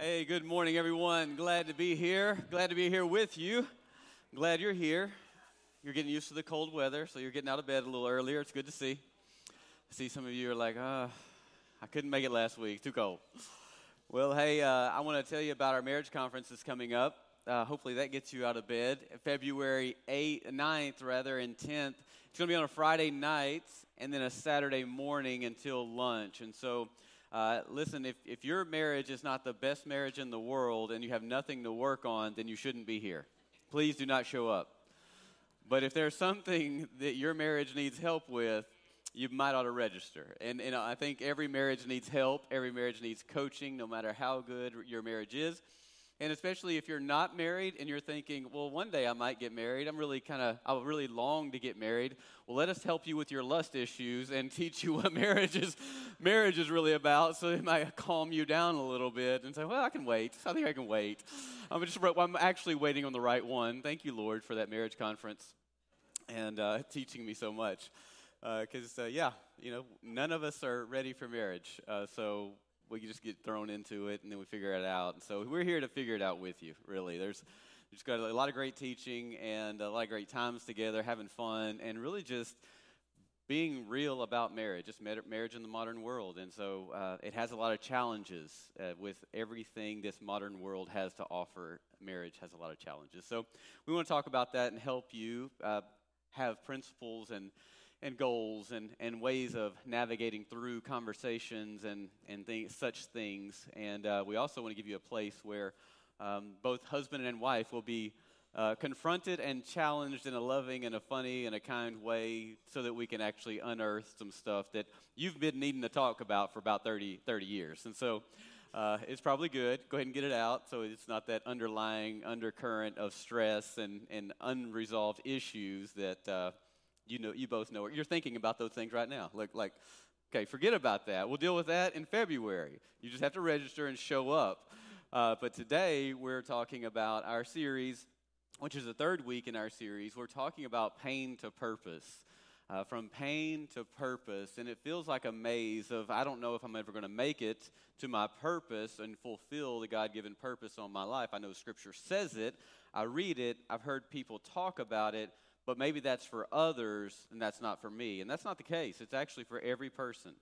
Hey, good morning, everyone. Glad to be here. Glad to be here with you. Glad you're here. You're getting used to the cold weather, so you're getting out of bed a little earlier. It's good to see. I see some of you are like, ah, I couldn't make it last week. Too cold. Well, hey, uh, I want to tell you about our marriage conference that's coming up. Uh, hopefully that gets you out of bed. February 8th, 9th, rather, and 10th. It's going to be on a Friday night and then a Saturday morning until lunch. And so, uh, listen, if, if your marriage is not the best marriage in the world and you have nothing to work on, then you shouldn't be here. Please do not show up. But if there's something that your marriage needs help with, you might ought to register. And, and I think every marriage needs help. Every marriage needs coaching, no matter how good your marriage is. And especially if you're not married and you're thinking, well, one day I might get married. I'm really kind of, I really long to get married. Well, let us help you with your lust issues and teach you what marriage is, marriage is really about. So it might calm you down a little bit and say, well, I can wait. I think I can wait. I'm just, I'm actually waiting on the right one. Thank you, Lord, for that marriage conference and uh, teaching me so much. Because, uh, uh, yeah, you know, none of us are ready for marriage. Uh, so we just get thrown into it and then we figure it out. And so we're here to figure it out with you, really. There's just got a lot of great teaching and a lot of great times together, having fun, and really just being real about marriage, just marriage in the modern world. And so uh, it has a lot of challenges uh, with everything this modern world has to offer. Marriage has a lot of challenges. So we want to talk about that and help you uh, have principles and and goals and, and ways of navigating through conversations and, and such things. And uh, we also want to give you a place where um, both husband and wife will be uh, confronted and challenged in a loving and a funny and a kind way so that we can actually unearth some stuff that you've been needing to talk about for about 30, 30 years. And so uh, it's probably good. Go ahead and get it out so it's not that underlying undercurrent of stress and, and unresolved issues that uh, you know, you both know it. You're thinking about those things right now. Like, like, okay, forget about that. We'll deal with that in February. You just have to register and show up. Uh, but today we're talking about our series, which is the third week in our series. We're talking about pain to purpose. Uh, from pain to purpose. And it feels like a maze of I don't know if I'm ever going to make it to my purpose and fulfill the God given purpose on my life. I know Scripture says it, I read it, I've heard people talk about it, but maybe that's for others and that's not for me. And that's not the case. It's actually for every person.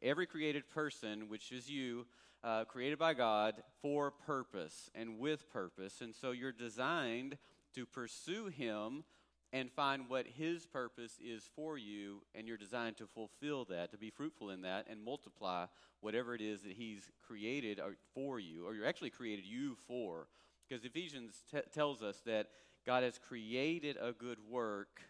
Every created person, which is you, uh, created by God for purpose and with purpose. And so you're designed to pursue Him and find what His purpose is for you, and you're designed to fulfill that, to be fruitful in that, and multiply whatever it is that He's created for you, or you're actually created you for. Because Ephesians t- tells us that God has created a good work,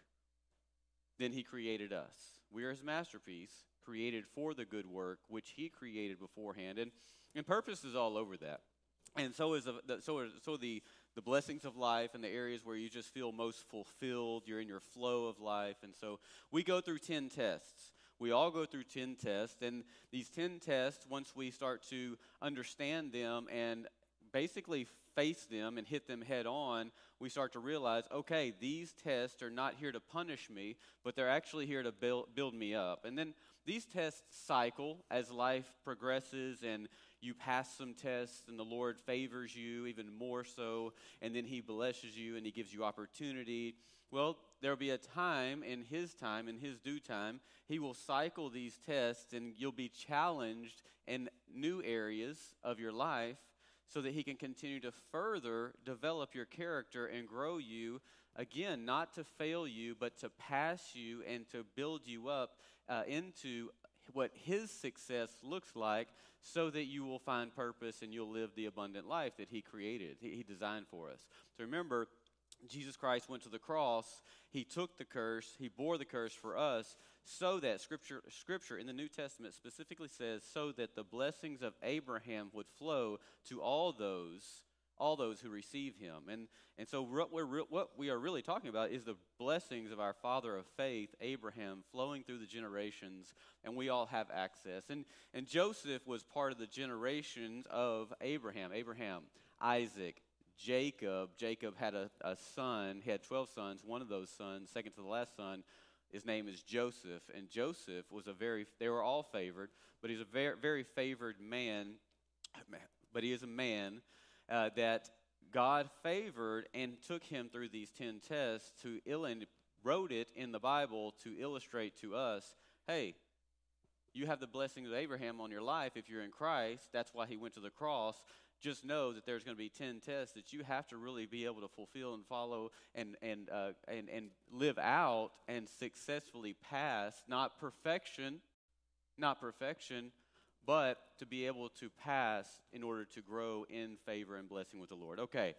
then He created us. We are His masterpiece, created for the good work which He created beforehand, and and purpose is all over that. And so is the, so so the the blessings of life and the areas where you just feel most fulfilled. You're in your flow of life, and so we go through ten tests. We all go through 10 tests, and these 10 tests, once we start to understand them and basically face them and hit them head on, we start to realize okay, these tests are not here to punish me, but they're actually here to build, build me up. And then these tests cycle as life progresses and you pass some tests and the Lord favors you even more so, and then He blesses you and He gives you opportunity. Well, there'll be a time in His time, in His due time, He will cycle these tests and you'll be challenged in new areas of your life so that He can continue to further develop your character and grow you. Again, not to fail you, but to pass you and to build you up uh, into what His success looks like so that you will find purpose and you'll live the abundant life that He created, He, he designed for us. So remember, Jesus Christ went to the cross, He took the curse, He bore the curse for us so that scripture scripture in the New Testament specifically says so that the blessings of Abraham would flow to all those all those who receive him. And and so what we're what we are really talking about is the blessings of our father of faith Abraham flowing through the generations and we all have access. And and Joseph was part of the generations of Abraham. Abraham, Isaac, Jacob. Jacob had a, a son. He had 12 sons. One of those sons, second to the last son, his name is Joseph, and Joseph was a very, they were all favored, but he's a very, very favored man. but he is a man uh, that God favored and took him through these 10 tests to ill and wrote it in the Bible to illustrate to us hey, you have the blessings of Abraham on your life if you're in Christ. That's why he went to the cross. Just know that there's going to be 10 tests that you have to really be able to fulfill and follow and, and, uh, and, and live out and successfully pass. Not perfection, not perfection, but to be able to pass in order to grow in favor and blessing with the Lord. Okay,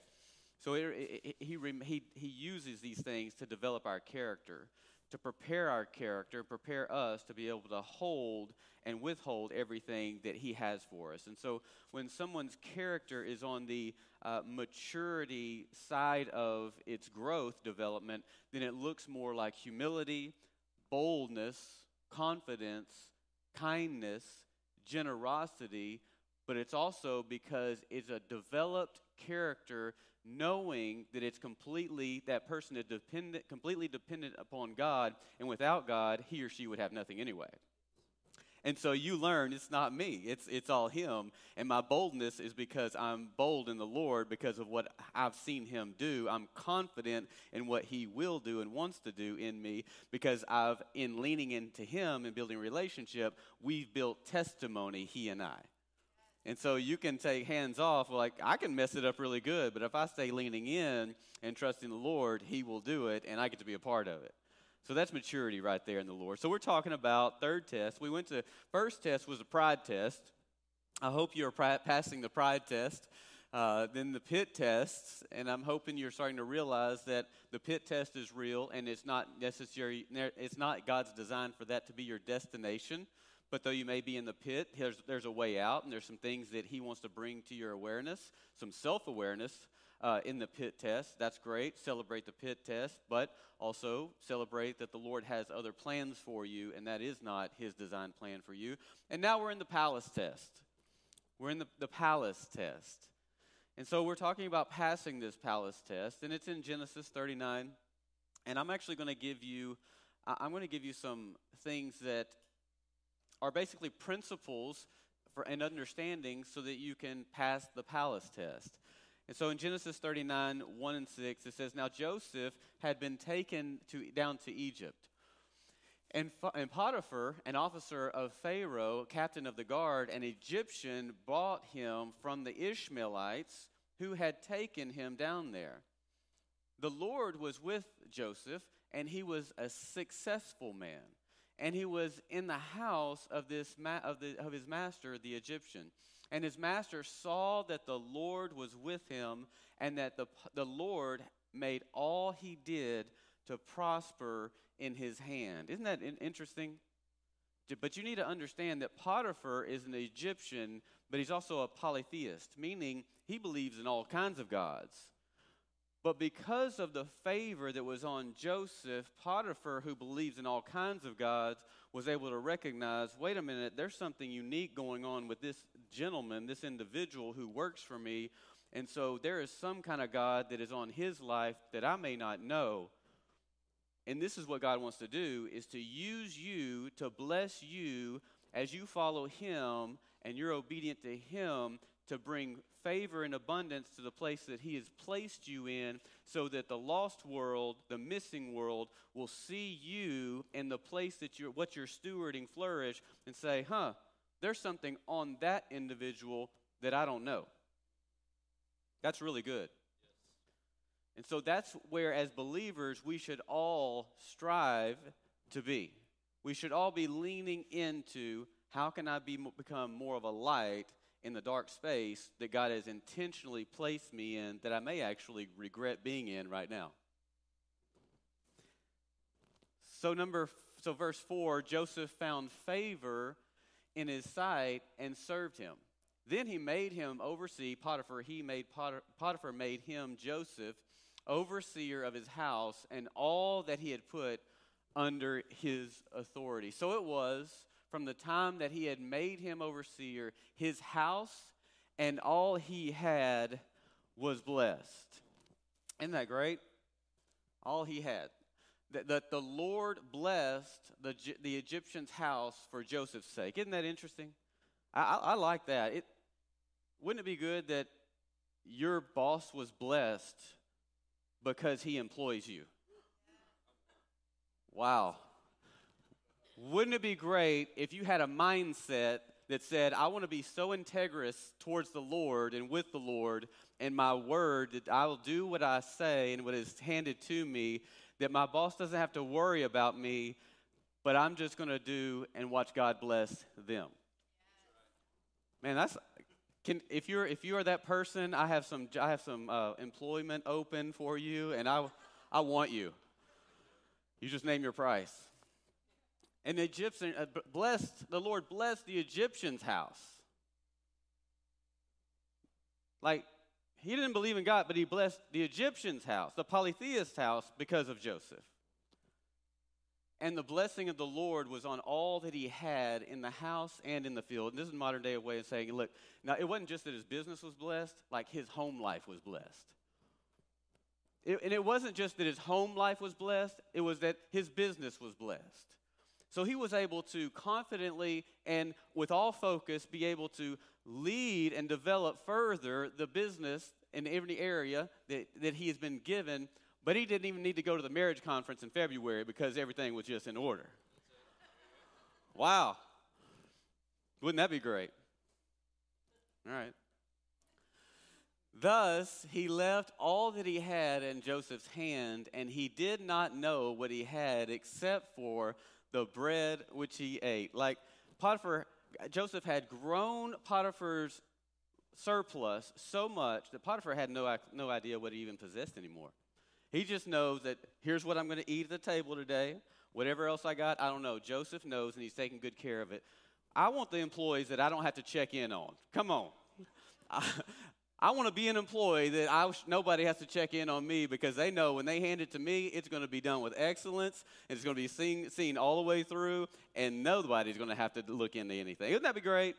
so it, it, he, he, he uses these things to develop our character, to prepare our character, prepare us to be able to hold and withhold everything that he has for us. And so when someone's character is on the uh, maturity side of its growth development, then it looks more like humility, boldness, confidence, kindness, generosity, but it's also because it's a developed character knowing that it's completely that person is dependent completely dependent upon God and without God he or she would have nothing anyway. And so you learn it's not me, it's, it's all Him. And my boldness is because I'm bold in the Lord because of what I've seen Him do. I'm confident in what He will do and wants to do in me because I've, in leaning into Him and building relationship, we've built testimony, He and I. And so you can take hands off, like, I can mess it up really good, but if I stay leaning in and trusting the Lord, He will do it, and I get to be a part of it. So that's maturity right there in the Lord. So we're talking about third test. We went to first test was a pride test. I hope you're passing the pride test. Uh, then the pit tests, and I'm hoping you're starting to realize that the pit test is real, and it's not necessary. It's not God's design for that to be your destination. But though you may be in the pit, there's, there's a way out, and there's some things that He wants to bring to your awareness, some self awareness uh, in the pit test. That's great. Celebrate the pit test, but also celebrate that the Lord has other plans for you, and that is not His design plan for you. And now we're in the palace test. We're in the, the palace test. And so we're talking about passing this palace test, and it's in Genesis 39. And I'm actually going to give you, I'm going to give you some things that are basically principles for and understanding so that you can pass the palace test. And so in Genesis 39, 1 and 6, it says, Now Joseph had been taken to, down to Egypt. And, and Potiphar, an officer of Pharaoh, captain of the guard, an Egyptian, bought him from the Ishmaelites who had taken him down there. The Lord was with Joseph, and he was a successful man. And he was in the house of, this ma- of, the, of his master, the Egyptian. And his master saw that the Lord was with him and that the, the Lord made all he did to prosper in his hand. Isn't that interesting? But you need to understand that Potiphar is an Egyptian, but he's also a polytheist, meaning he believes in all kinds of gods. But because of the favor that was on Joseph, Potiphar, who believes in all kinds of gods, was able to recognize wait a minute, there's something unique going on with this gentleman, this individual who works for me. And so there is some kind of God that is on his life that I may not know. And this is what God wants to do is to use you to bless you as you follow him and you're obedient to him to bring favor and abundance to the place that He has placed you in so that the lost world, the missing world, will see you in the place that you're, what you're stewarding flourish and say, huh, there's something on that individual that I don't know. That's really good. And so that's where, as believers, we should all strive to be. We should all be leaning into how can I be, become more of a light in the dark space that God has intentionally placed me in that I may actually regret being in right now. So number so verse 4 Joseph found favor in his sight and served him. Then he made him oversee Potiphar he made Potiphar made him Joseph overseer of his house and all that he had put under his authority. So it was from the time that he had made him overseer, his house and all he had was blessed. Isn't that great? All he had. That, the Lord blessed the, the Egyptian's house for Joseph's sake. Isn't that interesting? I, I, I like that. It, wouldn't it be good that your boss was blessed because he employs you? Wow. Wouldn't it be great if you had a mindset that said, I want to be so integrous towards the Lord and with the Lord and my word that I will do what I say and what is handed to me, that my boss doesn't have to worry about me, but I'm just going to do and watch God bless them. Man, that's can if you're if you are that person, I have some I have some uh, employment open for you, and I I want you. You just name your price. And the Egyptian uh, blessed the Lord blessed the Egyptian's house. Like he didn't believe in God, but he blessed the Egyptian's house, the polytheist house, because of Joseph. And the blessing of the Lord was on all that he had in the house and in the field. And this is a modern day way of saying, look, now it wasn't just that his business was blessed, like his home life was blessed. It, and it wasn't just that his home life was blessed, it was that his business was blessed. So he was able to confidently and with all focus be able to lead and develop further the business in every area that, that he has been given, but he didn't even need to go to the marriage conference in February because everything was just in order. Wow. Wouldn't that be great? All right. Thus, he left all that he had in Joseph's hand, and he did not know what he had except for the bread which he ate. Like Potiphar, Joseph had grown Potiphar's surplus so much that Potiphar had no, no idea what he even possessed anymore. He just knows that here's what I'm going to eat at the table today. Whatever else I got, I don't know. Joseph knows, and he's taking good care of it. I want the employees that I don't have to check in on. Come on. want to be an employee that I, nobody has to check in on me because they know when they hand it to me, it's going to be done with excellence and it's going to be seen, seen all the way through, and nobody's going to have to look into anything. Wouldn't that be great?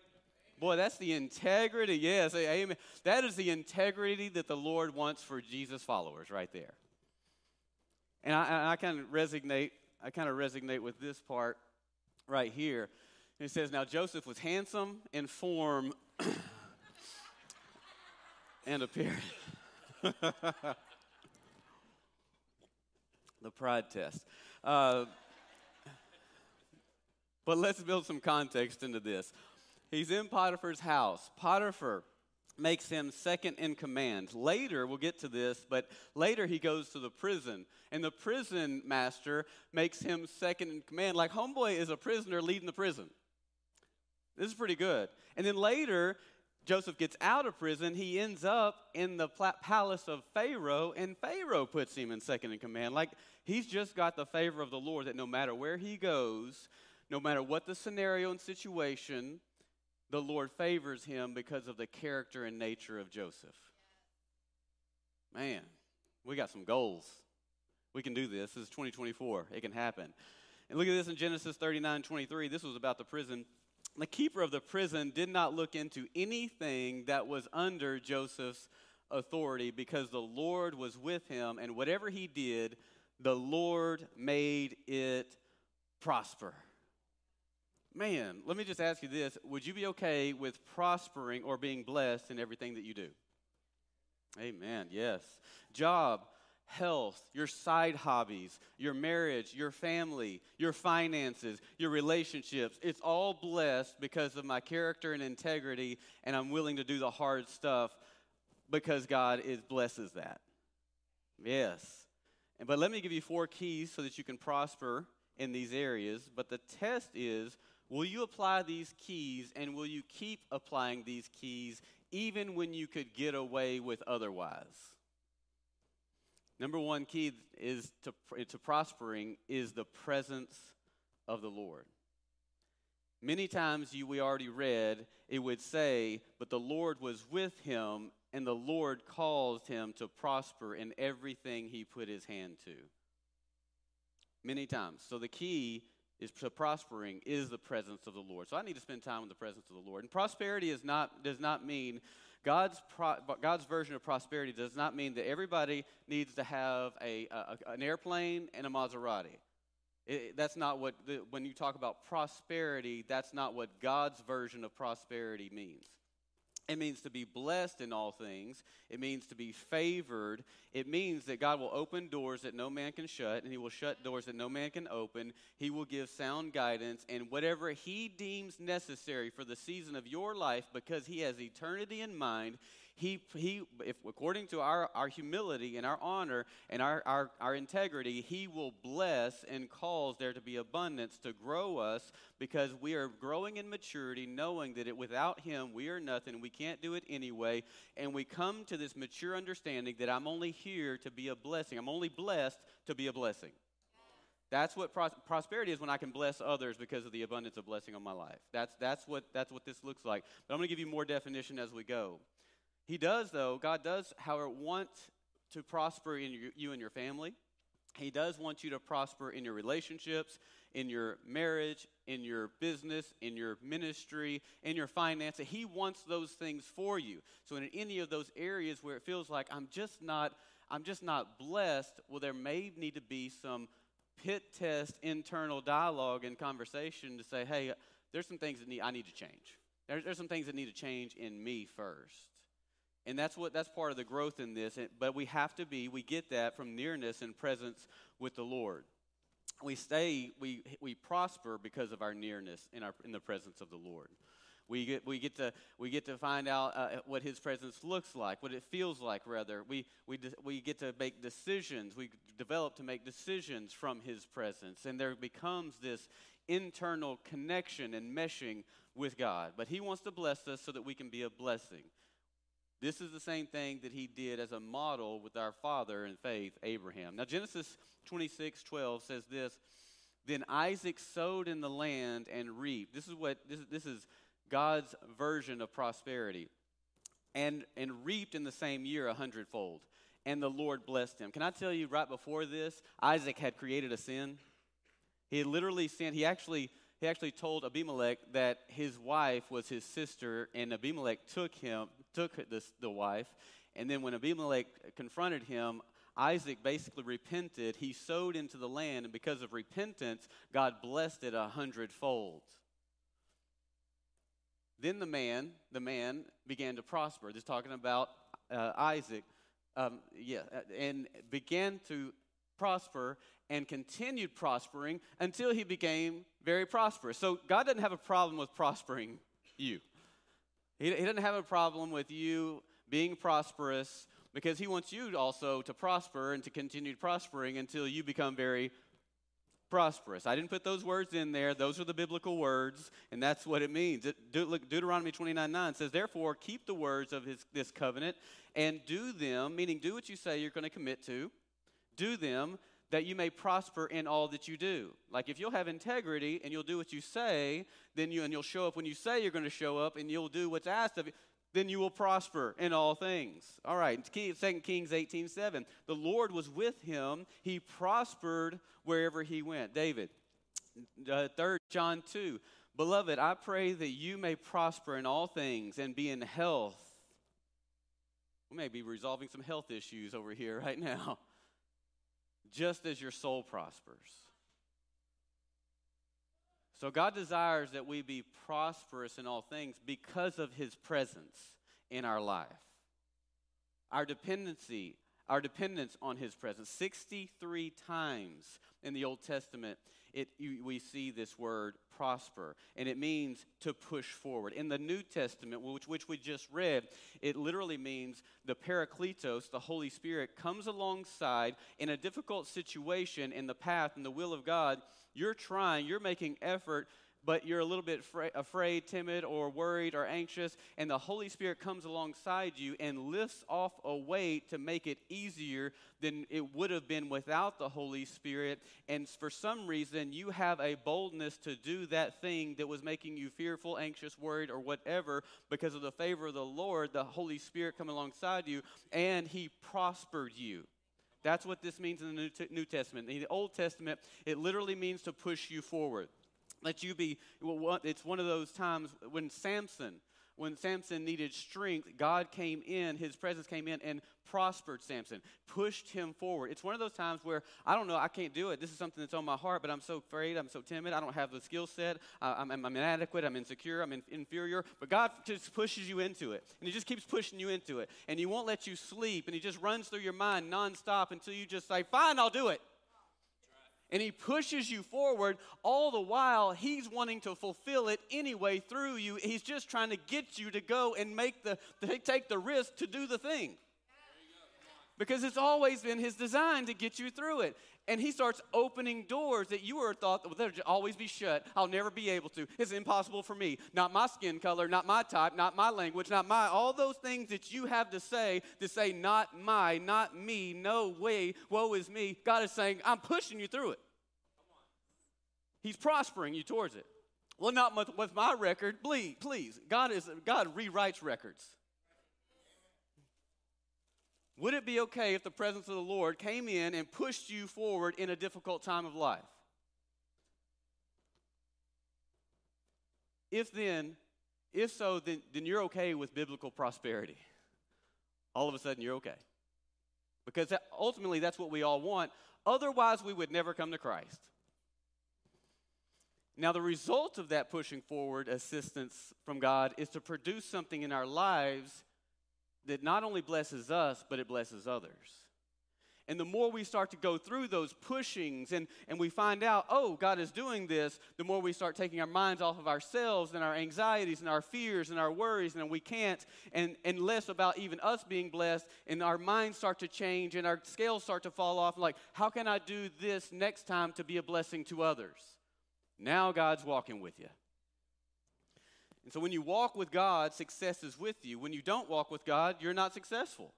Boy, that's the integrity. Yes, amen. That is the integrity that the Lord wants for Jesus' followers right there. And I, I kind of resonate. I kind of resonate with this part right here. It says, "Now Joseph was handsome in form." and a period. the pride test. Uh, but let's build some context into this. He's in Potiphar's house. Potiphar makes him second in command. Later, we'll get to this, but later he goes to the prison, and the prison master makes him second in command. Like Homeboy is a prisoner leading the prison. This is pretty good. And then later, Joseph gets out of prison, he ends up in the palace of Pharaoh, and Pharaoh puts him in second in command. Like he's just got the favor of the Lord that no matter where he goes, no matter what the scenario and situation, the Lord favors him because of the character and nature of Joseph. Man, we got some goals. We can do this. This is 2024. It can happen. And look at this in Genesis 39 23. This was about the prison the keeper of the prison did not look into anything that was under Joseph's authority because the Lord was with him, and whatever he did, the Lord made it prosper. Man, let me just ask you this Would you be okay with prospering or being blessed in everything that you do? Amen. Yes. Job, health, your side hobbies, your marriage, your family, your finances, your relationships. It's all blessed because of my character and integrity, and I'm willing to do the hard stuff because God is blesses that. Yes. But let me give you four keys so that you can prosper in these areas. But the test is will you apply these keys and will you keep applying these keys even when you could get away with otherwise? Number one key is to, to prospering is the presence of the Lord. Many times you we already read, it would say, but the Lord was with him, and the Lord caused him to prosper in everything he put his hand to. Many times. So the key is to prospering is the presence of the Lord. So I need to spend time in the presence of the Lord. And prosperity is not does not mean God's, pro, God's version of prosperity does not mean that everybody needs to have a, a an airplane and a Maserati. It, that's not what, the, when you talk about prosperity, that's not what God's version of prosperity means. It means to be blessed in all things. It means to be favored. It means that God will open doors that no man can shut, and He will shut doors that no man can open. He will give sound guidance, and whatever He deems necessary for the season of your life, because He has eternity in mind, he, he if according to our, our humility and our honor and our, our, our integrity, he will bless and cause there to be abundance to grow us because we are growing in maturity, knowing that it, without him we are nothing, we can't do it anyway, and we come to this mature understanding that I'm only here to be a blessing. I'm only blessed to be a blessing. That's what pros- prosperity is when I can bless others because of the abundance of blessing on my life. That's, that's, what, that's what this looks like. But I'm going to give you more definition as we go. He does, though, God does, however, want to prosper in you, you and your family. He does want you to prosper in your relationships, in your marriage, in your business, in your ministry, in your finances. He wants those things for you. So in any of those areas where it feels like I'm just not I'm just not blessed, well there may need to be some pit test internal dialogue and conversation to say, "Hey, there's some things that need I need to change. There's, there's some things that need to change in me first. And that's what that's part of the growth in this. But we have to be, we get that from nearness and presence with the Lord. We stay, we we prosper because of our nearness in our in the presence of the Lord. We get, we get to we get to find out uh, what His presence looks like, what it feels like. Rather, we we de- we get to make decisions. We develop to make decisions from His presence, and there becomes this internal connection and meshing with God. But He wants to bless us so that we can be a blessing. This is the same thing that he did as a model with our father in faith, Abraham. Now, Genesis 26 12 says this Then Isaac sowed in the land and reaped. This is what this, this is God's version of prosperity. And, and reaped in the same year a hundredfold. And the Lord blessed him. Can I tell you, right before this, Isaac had created a sin? He literally sinned. He actually he actually told Abimelech that his wife was his sister, and Abimelech took him, took this, the wife. And then when Abimelech confronted him, Isaac basically repented. He sowed into the land, and because of repentance, God blessed it a hundredfold. Then the man, the man began to prosper. Just talking about uh, Isaac, um, yeah, and began to prosper and continued prospering until he became very prosperous. So God doesn't have a problem with prospering you. He, he doesn't have a problem with you being prosperous because he wants you also to prosper and to continue prospering until you become very prosperous. I didn't put those words in there. Those are the biblical words, and that's what it means. De- De- Deuteronomy 29 9 says, Therefore, keep the words of his, this covenant and do them, meaning do what you say you're going to commit to, do them that you may prosper in all that you do. Like if you'll have integrity and you'll do what you say, then you and you'll show up when you say you're going to show up and you'll do what's asked of you, then you will prosper in all things. All right, 2 Kings 18 7. The Lord was with him, he prospered wherever he went. David, uh, 3 John 2. Beloved, I pray that you may prosper in all things and be in health. We may be resolving some health issues over here right now just as your soul prospers. So God desires that we be prosperous in all things because of his presence in our life. Our dependency, our dependence on his presence. 63 times in the Old Testament, it, you, we see this word prosper, and it means to push forward. In the New Testament, which, which we just read, it literally means the Parakletos, the Holy Spirit, comes alongside in a difficult situation in the path and the will of God. You're trying, you're making effort but you're a little bit fra- afraid, timid, or worried or anxious, and the Holy Spirit comes alongside you and lifts off a weight to make it easier than it would have been without the Holy Spirit. And for some reason, you have a boldness to do that thing that was making you fearful, anxious, worried, or whatever because of the favor of the Lord, the Holy Spirit come alongside you, and He prospered you. That's what this means in the New, T- New Testament. In the Old Testament, it literally means to push you forward. Let you be, it's one of those times when Samson when Samson needed strength, God came in, his presence came in and prospered Samson, pushed him forward. It's one of those times where I don't know, I can't do it. This is something that's on my heart, but I'm so afraid, I'm so timid, I don't have the skill set, I'm, I'm, I'm, inadequate, I'm insecure, I'm in, inferior. But God just pushes you into it, and He just keeps pushing you into it, and He won't let you sleep, and He just runs through your mind nonstop until you just say, Fine, I'll do it and he pushes you forward all the while he's wanting to fulfill it anyway through you. He's just trying to get you to go and make the take the risk to do the thing. Because it's always been his design to get you through it. And he starts opening doors that you were thought that would always be shut. I'll never be able to. It's impossible for me. Not my skin color not my type not my language not my all those things that you have to say to say not my not me. No way. Woe is me. God is saying i'm pushing you through it He's prospering you towards it. Well, not with, with my record. Please, please. God is God rewrites records. Would it be okay if the presence of the Lord came in and pushed you forward in a difficult time of life? If then, if so, then, then you're okay with biblical prosperity. All of a sudden, you're okay. Because ultimately, that's what we all want. Otherwise, we would never come to Christ. Now, the result of that pushing forward assistance from God is to produce something in our lives that not only blesses us, but it blesses others. And the more we start to go through those pushings and, and we find out, oh, God is doing this, the more we start taking our minds off of ourselves and our anxieties and our fears and our worries, and we can't, and, and less about even us being blessed, and our minds start to change and our scales start to fall off. Like, how can I do this next time to be a blessing to others? Now God's walking with you. And so when you walk with God, success is with you. When you don't walk with God, you're not successful.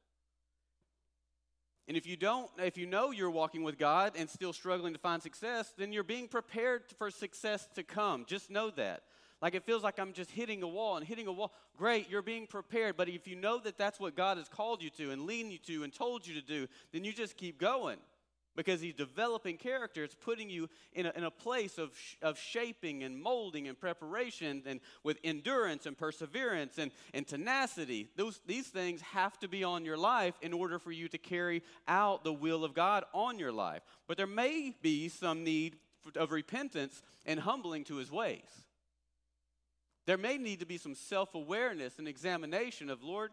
And if you don't, if you know you're walking with God and still struggling to find success, then you're being prepared for success to come. Just know that. Like it feels like I'm just hitting a wall and hitting a wall. Great, you're being prepared. But if you know that that's what God has called you to and leading you to and told you to do, then you just keep going because he's developing character. It's putting you in a, in a place of, sh- of shaping and molding and preparation and with endurance and perseverance and, and tenacity. Those, these things have to be on your life in order for you to carry out the will of God on your life. But there may be some need of repentance and humbling to his ways. There may need to be some self awareness and examination of, Lord,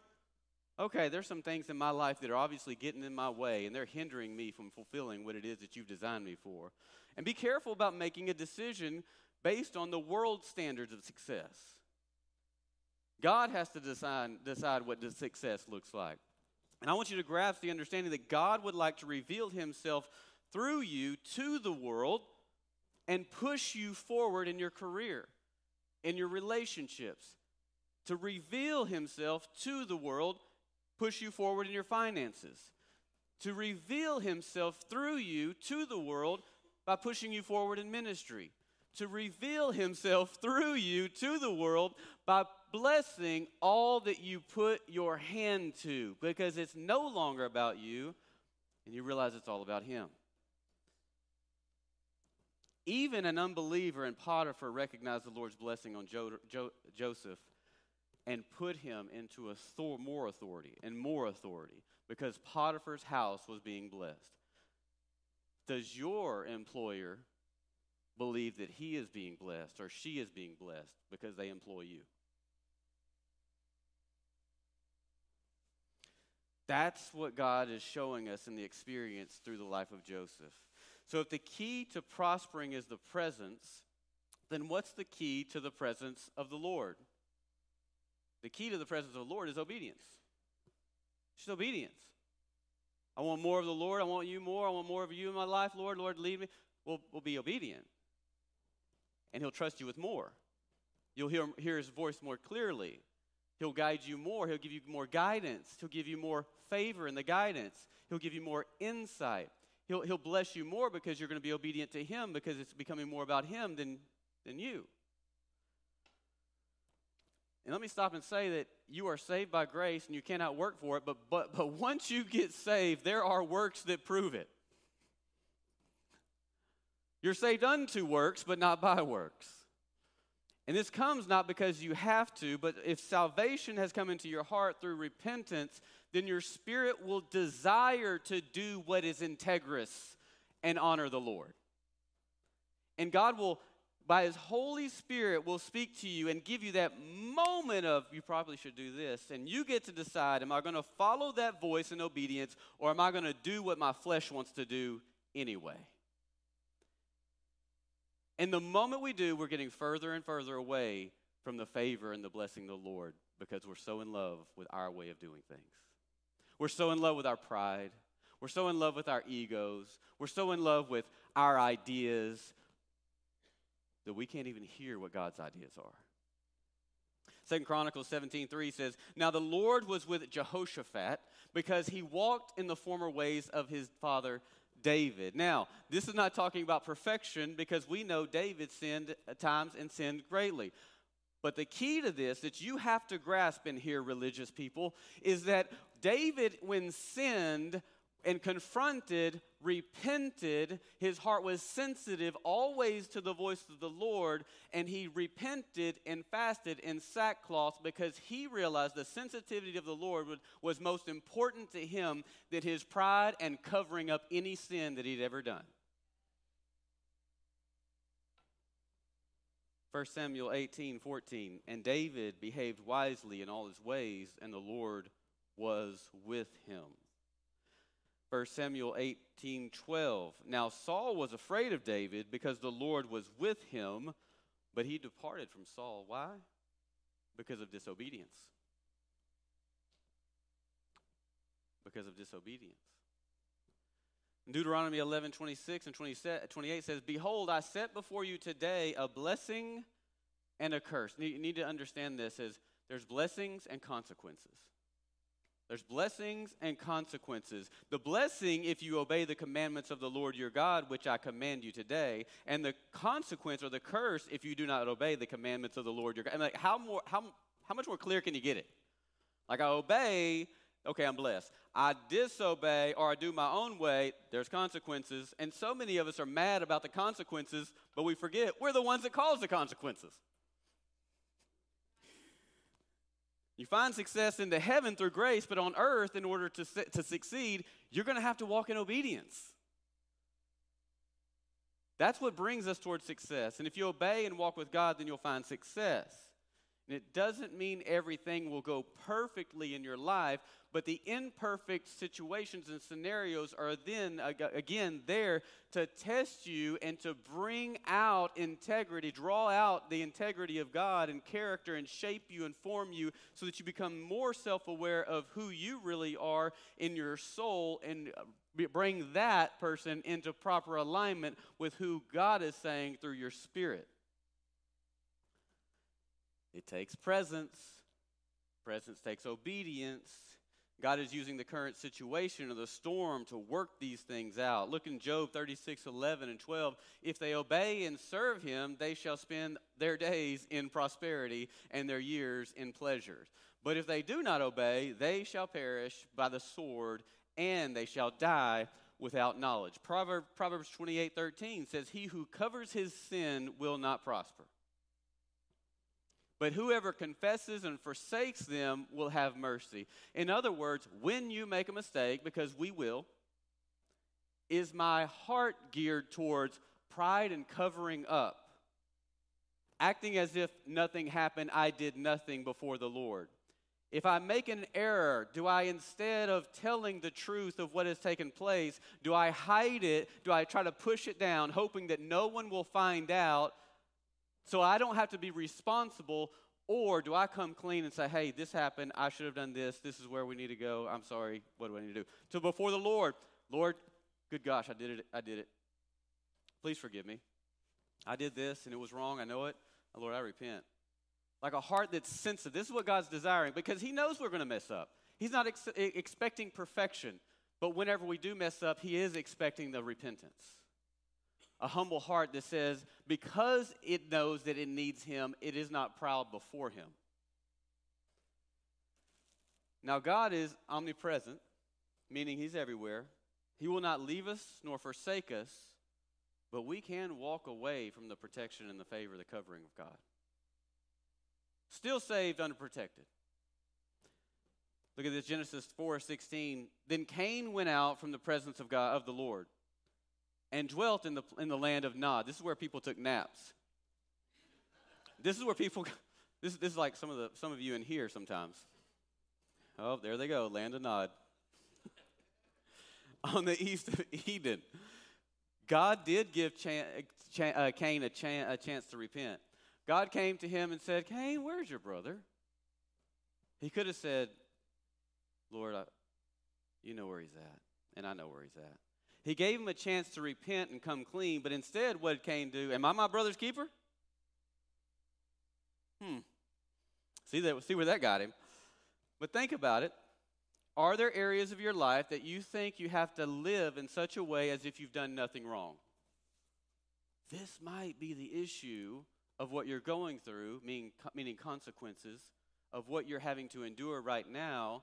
okay, there's some things in my life that are obviously getting in my way and they're hindering me from fulfilling what it is that you've designed me for. And be careful about making a decision based on the world standards of success. God has to decide, decide what success looks like. And I want you to grasp the understanding that God would like to reveal himself through you to the world and push you forward in your career, in your relationships, to reveal himself to the world push you forward in your finances, to reveal himself through you to the world by pushing you forward in ministry, to reveal himself through you to the world by blessing all that you put your hand to, because it's no longer about you and you realize it's all about him. Even an unbeliever in Potiphar recognized the Lord's blessing on jo- jo- Joseph and put him into a more authority and more authority because Potiphar's house was being blessed. Does your employer believe that he is being blessed or she is being blessed because they employ you? That's what God is showing us in the experience through the life of Joseph. So, if the key to prospering is the presence, then what's the key to the presence of the Lord? The key to the presence of the Lord is obedience. Just obedience. I want more of the Lord. I want you more. I want more of you in my life, Lord. Lord, lead me. We'll, we'll be obedient. And He'll trust you with more. You'll hear, hear His voice more clearly. He'll guide you more. He'll give you more guidance. He'll give you more favor in the guidance. He'll give you more insight. He'll, he'll bless you more because you're going to be obedient to Him because it's becoming more about Him than, than you. And let me stop and say that you are saved by grace and you cannot work for it, but, but, but once you get saved, there are works that prove it. You're saved unto works, but not by works. And this comes not because you have to, but if salvation has come into your heart through repentance, then your spirit will desire to do what is integrous and honor the Lord. And God will, by His Holy Spirit, will speak to you and give you that moment of, you probably should do this. And you get to decide, am I going to follow that voice in obedience, or am I going to do what my flesh wants to do anyway? And the moment we do, we're getting further and further away from the favor and the blessing of the Lord because we're so in love with our way of doing things. We're so in love with our pride. We're so in love with our egos. We're so in love with our ideas that we can't even hear what God's ideas are. Second Chronicles 17:3 says, "Now the Lord was with Jehoshaphat because he walked in the former ways of his father David. Now, this is not talking about perfection because we know David sinned at times and sinned greatly. But the key to this that you have to grasp in here, religious people, is that David, when sinned, and confronted, repented. His heart was sensitive always to the voice of the Lord, and he repented and fasted in sackcloth because he realized the sensitivity of the Lord was most important to him than his pride and covering up any sin that he'd ever done. 1 Samuel 18, 14. And David behaved wisely in all his ways, and the Lord was with him. 1 Samuel 18 12. Now Saul was afraid of David because the Lord was with him, but he departed from Saul. Why? Because of disobedience. Because of disobedience. Deuteronomy 11 26 and 28 says, Behold, I set before you today a blessing and a curse. You need to understand this as there's blessings and consequences. There's blessings and consequences. The blessing, if you obey the commandments of the Lord your God, which I command you today, and the consequence or the curse, if you do not obey the commandments of the Lord your God. And like, how more, how, how much more clear can you get it? Like I obey, okay, I'm blessed. I disobey or I do my own way, there's consequences. And so many of us are mad about the consequences, but we forget we're the ones that cause the consequences. You find success into heaven through grace, but on earth, in order to, to succeed, you're going to have to walk in obedience. That's what brings us towards success. And if you obey and walk with God, then you'll find success. And it doesn't mean everything will go perfectly in your life, but the imperfect situations and scenarios are then, again, there to test you and to bring out integrity, draw out the integrity of God and character and shape you and form you so that you become more self aware of who you really are in your soul and uh, bring that person into proper alignment with who God is saying through your spirit. It takes presence. Presence takes obedience. God is using the current situation of the storm to work these things out. Look in Job 36, 11 and 12. If they obey and serve him, they shall spend their days in prosperity and their years in pleasures. But if they do not obey, they shall perish by the sword and they shall die without knowledge. Proverbs 28, 13 says, He who covers his sin will not prosper. But whoever confesses and forsakes them will have mercy. In other words, when you make a mistake, because we will, is my heart geared towards pride and covering up? Acting as if nothing happened, I did nothing before the Lord. If I make an error, do I, instead of telling the truth of what has taken place, do I hide it? Do I try to push it down, hoping that no one will find out so I don't have to be responsible, or do I come clean and say, hey, this happened, I should have done this, this is where we need to go, I'm sorry, what do I need to do? So before the Lord, Lord, good gosh, I did it, I did it. Please forgive me. I did this and it was wrong, I know it. Lord, I repent. Like a heart that's sensitive. This is what God's desiring because He knows we're going to mess up. He's not ex- expecting perfection, but whenever we do mess up, He is expecting the repentance a humble heart that says, because it knows that it needs Him, it is not proud before Him. Now, God is omnipresent, meaning He's everywhere. He will not leave us nor forsake us, but we can walk away from the protection and the favor, the covering of God. still saved, unprotected. Look at this Genesis 4:16. Then Cain went out from the presence of God of the Lord and dwelt in the in the land of Nod. This is where people took naps. This is where people this, this is like some of the some of you in here sometimes. Oh, there they go, land of Nod. On the east of Eden. God did give Chan, uh, Cain a, chan, a chance to repent. God came to him and said, Cain, where's your brother? He could have said, Lord, I, you know where he's at, and I know where he's at. He gave him a chance to repent and come clean, but instead, what did Cain do? Am I my brother's keeper? Hmm. See that? See where that got him. But think about it. Are there areas of your life that you think you have to live in such a way as if you've done nothing wrong? This might be the issue of what you're going through, meaning, meaning consequences of what you're having to endure right now.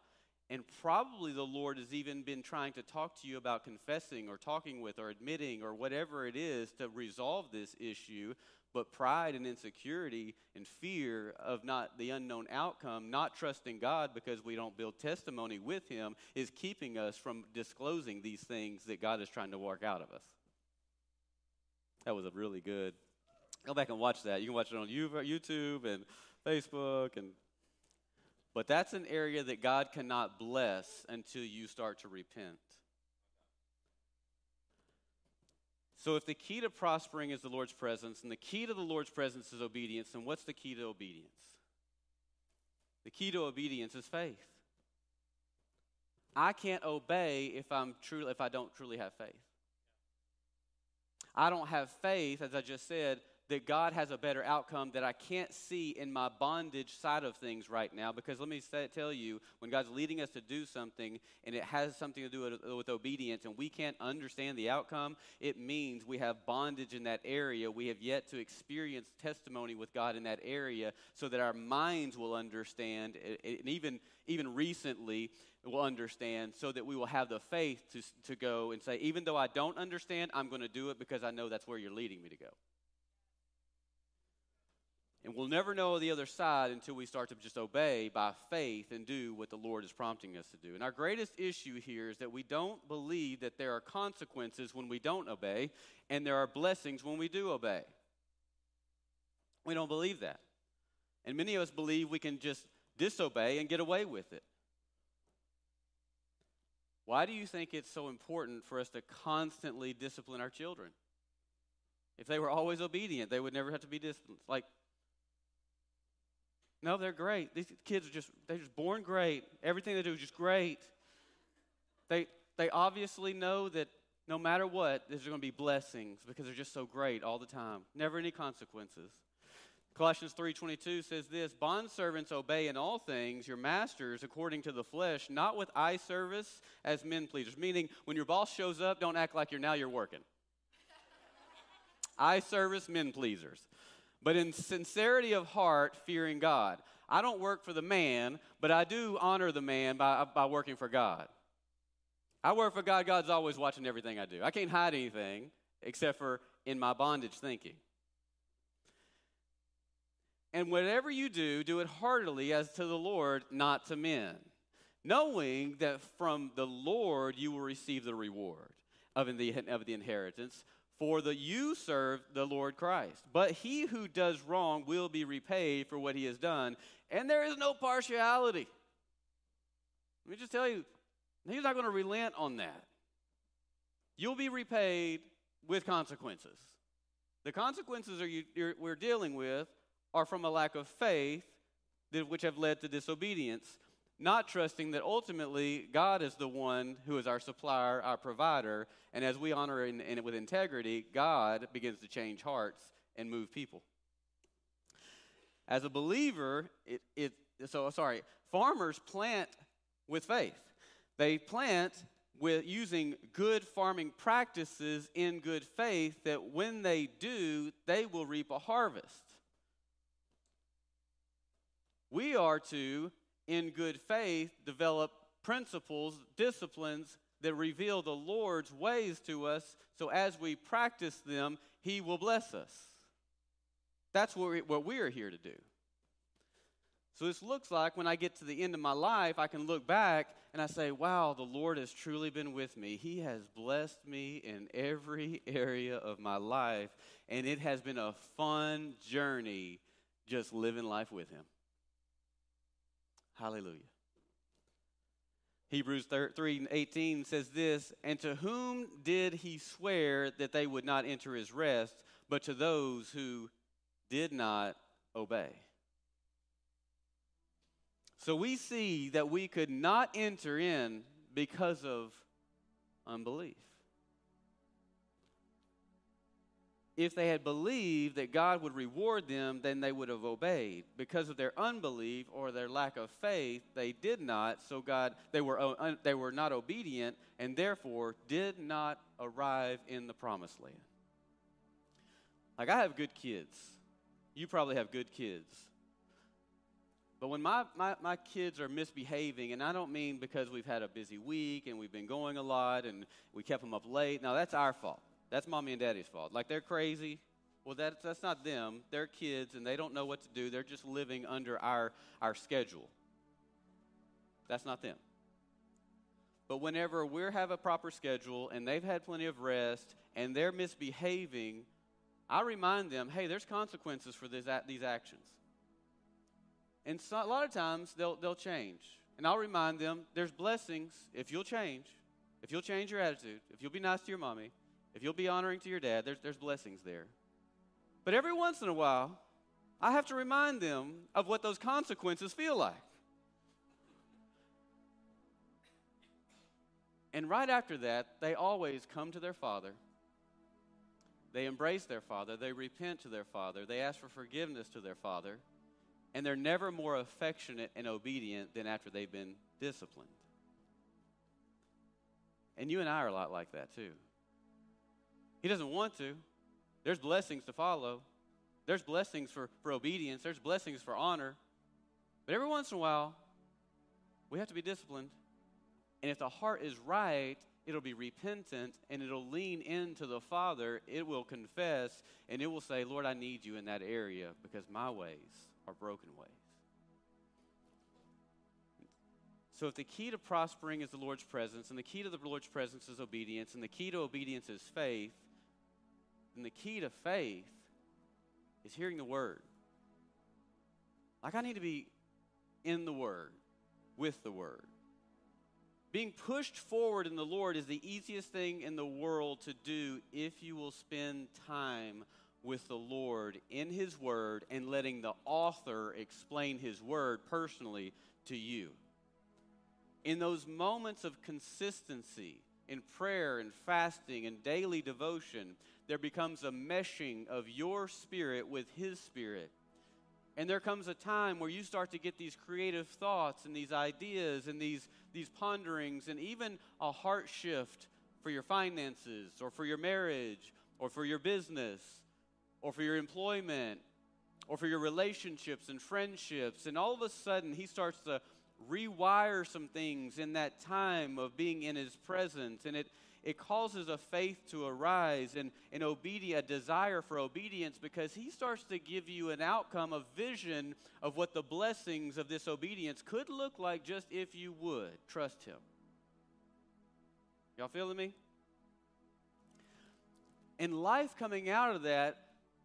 And probably the Lord has even been trying to talk to you about confessing or talking with or admitting or whatever it is to resolve this issue. But pride and insecurity and fear of not the unknown outcome, not trusting God because we don't build testimony with Him, is keeping us from disclosing these things that God is trying to work out of us. That was a really good. Go back and watch that. You can watch it on YouTube and Facebook and but that's an area that God cannot bless until you start to repent. So, if the key to prospering is the Lord's presence, and the key to the Lord's presence is obedience, then what's the key to obedience? The key to obedience is faith. I can't obey if I'm true if I don't truly have faith. I don't have faith, as I just said, that God has a better outcome that I can't see in my bondage side of things right now. Because let me say, tell you, when God's leading us to do something and it has something to do with, with, obedience and we can't understand the outcome, it means we have bondage in that area. We have yet to experience testimony with God in that area so that our minds will understand. And even, even recently, will understand so that we will have the faith to, to go and say, even though I don't understand, I'm going to do it because I know that's where you're leading me to go. And we'll never know the other side until we start to just obey by faith and do what the Lord is prompting us to do. And our greatest issue here is that we don't believe that there are consequences when we don't obey, and there are blessings when we do obey. We don't believe that. And many of us believe we can just disobey and get away with it. Why do you think it's so important for us to constantly discipline our children? If they were always obedient, they would never have to be disciplined. Like, no, they're great. These kids are just, they're just born great. Everything they do is just great. They, they obviously know that no matter what, there's going to be blessings because they're just so great all the time. Never any consequences. Colossians 3:22 says this, bondservants obey in all things your masters according to the flesh, not with eye service as men pleasers. Meaning when your boss shows up, don't act like you're now you're working. eye service men pleasers but in sincerity of heart, fearing God. I don't work for the man, but I do honor the man by, by working for God. I work for God, God's always watching everything I do. I can't hide anything except for in my bondage thinking. And whatever you do, do it heartily as to the Lord, not to men, knowing that from the Lord you will receive the reward of the, of the inheritance. For the you serve the Lord Christ. But he who does wrong will be repaid for what he has done, and there is no partiality. Let me just tell you, he's not going to relent on that. You'll be repaid with consequences. The consequences you, we're dealing with are from a lack of faith, which have led to disobedience not trusting that ultimately God is the one who is our supplier, our provider, and as we honor in, in, with integrity, God begins to change hearts and move people. As a believer, it, it so sorry, farmers plant with faith. They plant with using good farming practices in good faith that when they do, they will reap a harvest. We are to in good faith, develop principles, disciplines that reveal the Lord's ways to us, so as we practice them, He will bless us. That's what we, what we are here to do. So this looks like when I get to the end of my life, I can look back and I say, wow, the Lord has truly been with me. He has blessed me in every area of my life, and it has been a fun journey just living life with Him. Hallelujah. Hebrews 3 18 says this, and to whom did he swear that they would not enter his rest, but to those who did not obey? So we see that we could not enter in because of unbelief. If they had believed that God would reward them, then they would have obeyed. Because of their unbelief or their lack of faith, they did not. So God, they were uh, they were not obedient, and therefore did not arrive in the promised land. Like I have good kids. You probably have good kids. But when my, my, my kids are misbehaving, and I don't mean because we've had a busy week and we've been going a lot and we kept them up late. No, that's our fault. That's mommy and daddy's fault. Like they're crazy. Well, that's, that's not them. They're kids and they don't know what to do. They're just living under our, our schedule. That's not them. But whenever we have a proper schedule and they've had plenty of rest and they're misbehaving, I remind them hey, there's consequences for this, these actions. And so, a lot of times they'll, they'll change. And I'll remind them there's blessings if you'll change, if you'll change your attitude, if you'll be nice to your mommy, if you'll be honoring to your dad, there's, there's blessings there. But every once in a while, I have to remind them of what those consequences feel like. And right after that, they always come to their father. They embrace their father. They repent to their father. They ask for forgiveness to their father and they're never more affectionate and obedient than after they've been disciplined. And you and I are a lot like that too. He doesn't want to. There's blessings to follow. There's blessings for, for obedience. There's blessings for honor. But every once in a while, we have to be disciplined. And if the heart is right, it'll be repentant and it'll lean into the Father. It will confess and it will say, Lord, I need you in that area because my ways are broken ways. So, if the key to prospering is the Lord's presence, and the key to the Lord's presence is obedience, and the key to obedience is faith, then the key to faith is hearing the Word. Like, I need to be in the Word, with the Word. Being pushed forward in the Lord is the easiest thing in the world to do if you will spend time with the Lord in His Word and letting the author explain His Word personally to you. In those moments of consistency, in prayer and fasting and daily devotion, there becomes a meshing of your spirit with His Spirit. And there comes a time where you start to get these creative thoughts and these ideas and these, these ponderings and even a heart shift for your finances or for your marriage or for your business or for your employment or for your relationships and friendships. And all of a sudden, he starts to rewire some things in that time of being in his presence. And it, it causes a faith to arise and an obedient, a desire for obedience because he starts to give you an outcome, a vision of what the blessings of this obedience could look like just if you would trust him. Y'all feeling me? And life coming out of that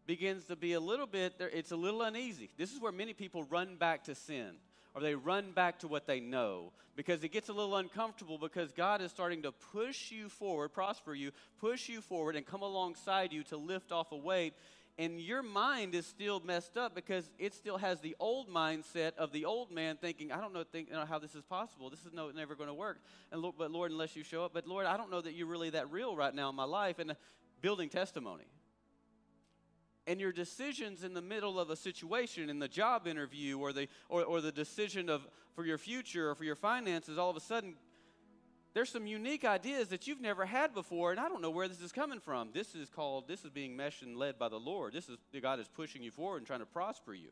begins to be a little bit, it's a little uneasy. This is where many people run back to sin or they run back to what they know because it gets a little uncomfortable because God is starting to push you forward, prosper you, push you forward, and come alongside you to lift off a weight. And your mind is still messed up because it still has the old mindset of the old man thinking, I don't know, think, you know how this is possible. This is no, never going to work. And but Lord, unless you show up, but Lord, I don't know that you're really that real right now in my life. And uh, building testimony and your decisions in the middle of a situation in the job interview or the or, or the decision of for your future or for your finances all of a sudden there's some unique ideas that you've never had before and i don't know where this is coming from. This is called this is being meshed and led by the lord. This is god is pushing you forward and trying to prosper you.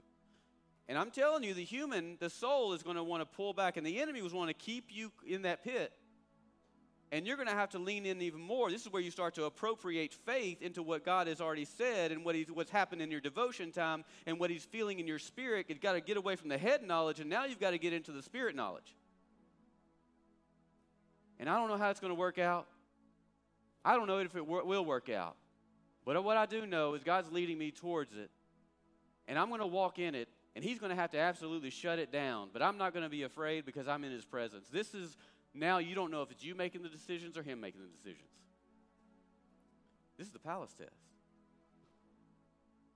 And i'm telling you the human the soul is going to want to pull back and the enemy was want to keep you in that pit And you're going to have to lean in even more. This is where you start to appropriate faith into what God has already said and what he's, what's happened in your devotion time and what He's feeling in your spirit. You've got to get away from the head knowledge, and now you've got to get into the spirit knowledge. And I don't know how it's going to work out. I don't know if it will work out. But what I do know is God's leading me towards it. And I'm going to walk in it, and He's going to have to absolutely shut it down. But I'm not going to be afraid because I'm in His presence. This is now you don't know if it's you making the decisions or him making the decisions. This is the palace test.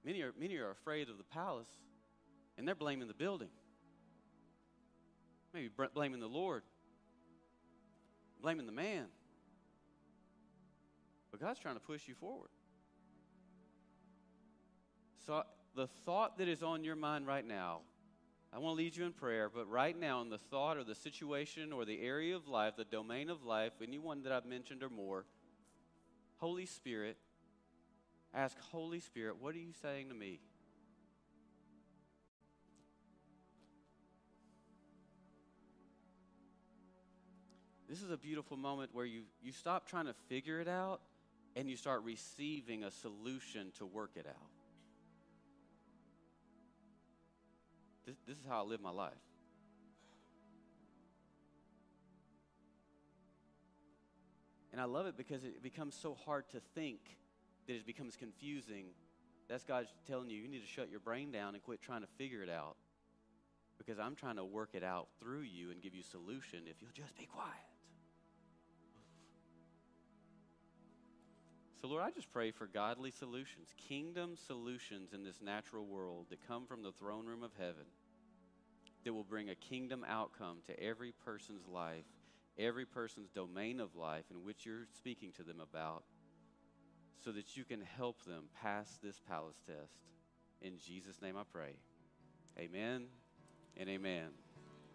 Many are, many are afraid of the palace, and they're blaming the building. Maybe blaming the Lord, blaming the man. But God's trying to push you forward. So, the thought that is on your mind right now I want to lead you in prayer, but right now, in the thought or the situation or the area of life, the domain of life, anyone that I've mentioned or more, Holy Spirit, ask Holy Spirit, what are you saying to me? This is a beautiful moment where you, you stop trying to figure it out and you start receiving a solution to work it out. This, this is how I live my life. And I love it because it becomes so hard to think that it becomes confusing. That's God telling you, you need to shut your brain down and quit trying to figure it out. Because I'm trying to work it out through you and give you solution if you'll just be quiet. So, Lord, I just pray for godly solutions, kingdom solutions in this natural world that come from the throne room of heaven that will bring a kingdom outcome to every person's life, every person's domain of life in which you're speaking to them about, so that you can help them pass this palace test. In Jesus' name I pray. Amen and amen.